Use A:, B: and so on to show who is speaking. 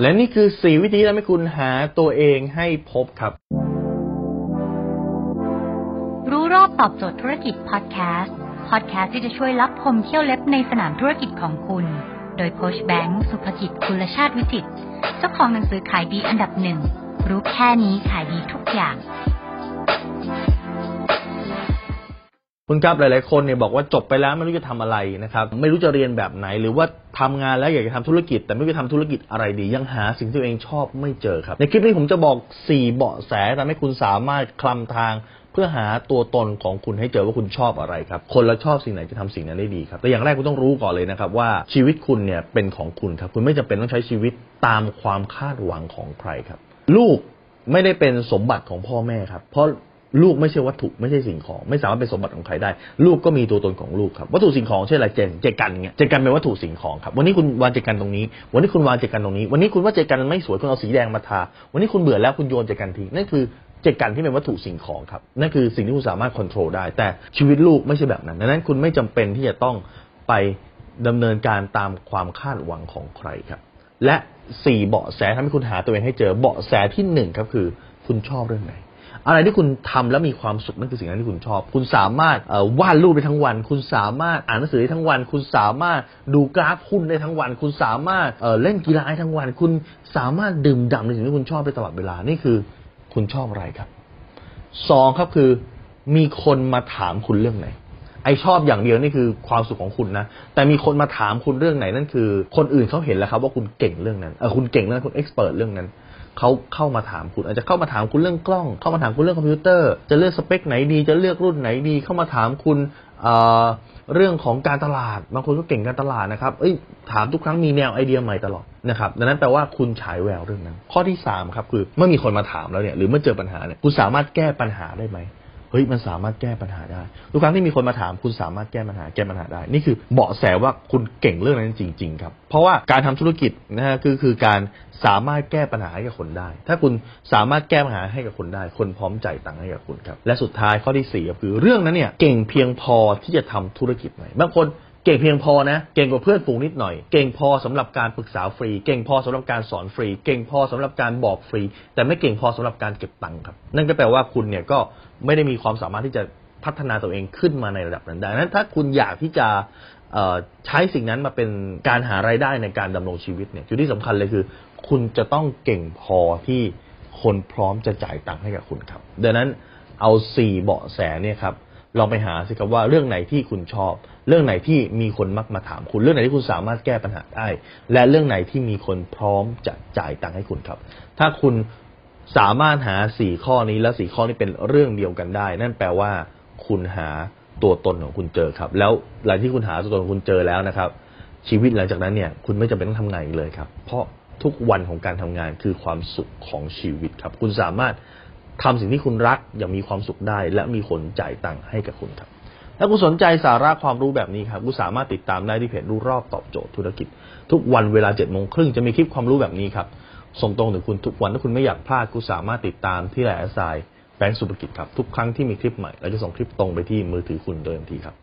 A: และนี่คือ4วิธีที่ทำให้คุณหาตัวเองให้พบครับ
B: รู้รอบตอบโจทย์ธุรกิจพอดแคสต์พอดแคสต์ที่จะช่วยรับพมเที่ยวเล็บในสนามธุรกิจของคุณ โดยโคชแบงค์สุภกิจคุณชาติวิจิตเจ้าของหนังสือขายดีอันดับหนึ่งรู้แค่นี้ขายดีทุกอย่าง
A: คุณครับหลายๆคนเนี่ยบอกว่าจบไปแล้วไม่รู้จะทำอะไรนะครับไม่รู้จะเรียนแบบไหน หรือว่าทำงานแล้วอยากจะทำธุรกิจ แต่ไม่รู้จะทำธุรกิจอะไรดี ยังหาสิ่งที่ตัวเองชอบไม่เจอครับ ในคลิปนี้ผมจะบอก 4 เบาะแสทำให้คุณสามารถคลำทางเพื่อหาตัวตนของคุณให้เจอว่าคุณชอบอะไรครับ คนเราชอบสิ่งไหนจะทำสิ่งนั้นได้ดีครับ แต่อย่างแรกคุณต้องรู้ก่อนเลยนะครับว่าชีวิตคุณเนี่ยเป็นของคุณครับ คุณไม่จำเป็นต้องใช้ชีวิตตามความคาดหวังของใครครับ ลูกไม่ได้เป็นสมบัติของพ่อแม่ครับ เพราะ ลูกไม่ใช่วัตถุไม่ใช่สิ่งของ ไม่สามารถเป็นสมบัติของใครได้ ลูกก็มีตัวตนของลูกครับ วัตถุสิ่งของเช่นอะไรเจนเจกันเงี้ยเจกันเป็นวัตถุสิ่งของครับ วันนี้คุณวางเจกันตรงนี้ วันนี้คุณวางเจกันตรงนี้ วันนี้คุณว่าเจกันมันไม่สวยคุณเอาสีแดงมาทา วันนี้คุณเบื่อแล้วคุณโยนเจกันทิ้งนั่นคือเจกันที่เป็นวัตถุสิ่งของครับนั่นคือสิ่งที่คุณสามารถควบคุมได้ แต่ชีวิตลูกไม่ใช่แบบนั้นดังนั้นคุณไม่จำเป็นที่จะต้องไปดำเนินการตามความคาดหวังของใครครับ และสี่เบาะแสทำให้คุณหาตัวเองให้เจอเบาะแสที่หนึ่งครับคือ คุณชอบเรื่องไหน อะไรที่คุณทำแล้วมีความสุขนั่นคือสิ่งที่คุณชอบ คุณสามารถวาดรูปได้ทั้งวัน คุณสามารถอ่านหนังสือได้ทั้งวัน คุณสามารถดูกราฟหุ้นได้ทั้งวัน คุณสามารถเล่นกีฬาได้ทั้งวัน คุณสามารถดื่มด่ำในสิ่งที่คุณชอบได้ตลอดเวลานี่คือ คุณชอบอะไรครับสองครับคือมีคนมาถามคุณเรื่องไหนไอชอบอย่างเดียวนี่คือความสุขของคุณนะ แต่มีคนมาถามคุณเรื่องไหนนั่นคือ คนอื่นเขาเห็นแล้วครับ ว่าคุณเก่งเรื่องนั้นเออคุณเก่งเรื่องนั้นคุณเอ็กซ์เพรสเรื่องนั้น เขาเข้ามาถามคุณ อาจจะเข้ามาถามคุณเรื่องกล้อง เข้ามาถามคุณเรื่องคอมพิวเตอร์ จะเลือกสเปคไหนดี จะเลือกรุ่นไหนดี เข้ามาถามคุณเเรื่องของการตลาด บางคนก็เก่งการตลาดนะครับ เอ้ย ถามทุกครั้งมีแนวไอเดียใหม่ตลอดนะครับ ดังนั้นแปลว่าคุณฉายแววเรื่องนั้น ข้อที่สามครับคือเมื่อมีคนมาถามแล้วเนี่ย หรือเมื่อเจอปัญหาเนี่ย คุณสามารถแก้ปัญหาได้ไหม เฮ้ยมันสามารถแก้ปัญหาได้ ทุกครั้งที่มีคนมาถามคุณสามารถแก้ปัญหาแก้ปัญหาได้ นี่คือเบาะแสว่าคุณเก่งเรื่องนั้นจริง ๆ ครับ เพราะว่าการทำธุรกิจนะฮะคือคือการสามารถแก้ปัญหาให้กับคนได้ ถ้าคุณสามารถแก้ปัญหาให้กับคนได้ คนพร้อมจ่ายตังค์ให้กับคุณครับ และสุดท้ายข้อที่สี่ก็คือเรื่องนั้นเนี่ยเก่งเพียงพอที่จะทำธุรกิจไหมบางคน เก่งเพียงพอนะ เก่งกว่าเพื่อนฝูงนิดหน่อย เก่งพอสำหรับการปรึกษาฟรี เก่งพอสำหรับการสอนฟรี เก่งพอสำหรับการบอกฟรี แต่ไม่เก่งพอสำหรับการเก็บตังค์ครับ นั่นก็แปลว่าคุณเนี่ยก็ไม่ได้มีความสามารถที่จะพัฒนาตัวเองขึ้นมาในระดับนั้นได้ดังนั้นถ้าคุณอยากที่จะใช้สิ่งนั้นมาเป็นการหารายได้ในการดำรงชีวิตเนี่ยจุดที่สำคัญเลยคือ คุณจะต้องเก่งพอที่คนพร้อมจะจ่ายตังค์ให้กับคุณครับดังนั้นเอาสี่เบาะแสเนี่ยครับ ลองไปหาสิครับว่าเรื่องไหนที่คุณชอบ เรื่องไหนที่มีคนมักมาถามคุณเรื่องไหนที่คุณสามารถแก้ปัญหาได้ และเรื่องไหนที่มีคนพร้อมจะจ่ายตังค์ให้คุณครับ ถ้าคุณสามารถหาสี่ข้อนี้และสี่ข้อนี้เป็นเรื่องเดียวกันได้ นั่นแปลว่า คุณหาตัวตนของคุณเจอครับ แล้วหลังที่คุณหาตัวตนของคุณเจอแล้วนะครับ ชีวิตหลังจากนั้นเนี่ย คุณไม่จำเป็นต้องทำงานอีกเลยครับ เพราะทุกวันของการทำงานคือความสุขของชีวิตครับ คุณสามารถ ทำสิ่งที่คุณรักอย่างมีความสุขได้ และมีคนจ่ายตังค์ให้กับคุณครับถ้าคุณสนใจสาระความรู้แบบนี้ครับคุณสามารถติดตามได้ที่เพจรู้รอบตอบโจทย์ธุรกิจ ทุกวันเวลาเจ็ดโมงครึ่งจะมีคลิปความรู้แบบนี้ครับส่งตรงถึงคุณทุกวันถ้าคุณไม่อยากพลาดคุณสามารถติดตามที่ไลน์แอสไซแบงก์สุภกิจครับทุกครั้งที่มีคลิปใหม่เราจะส่งคลิปตรงไปที่มือถือคุณโดยทันทีครับ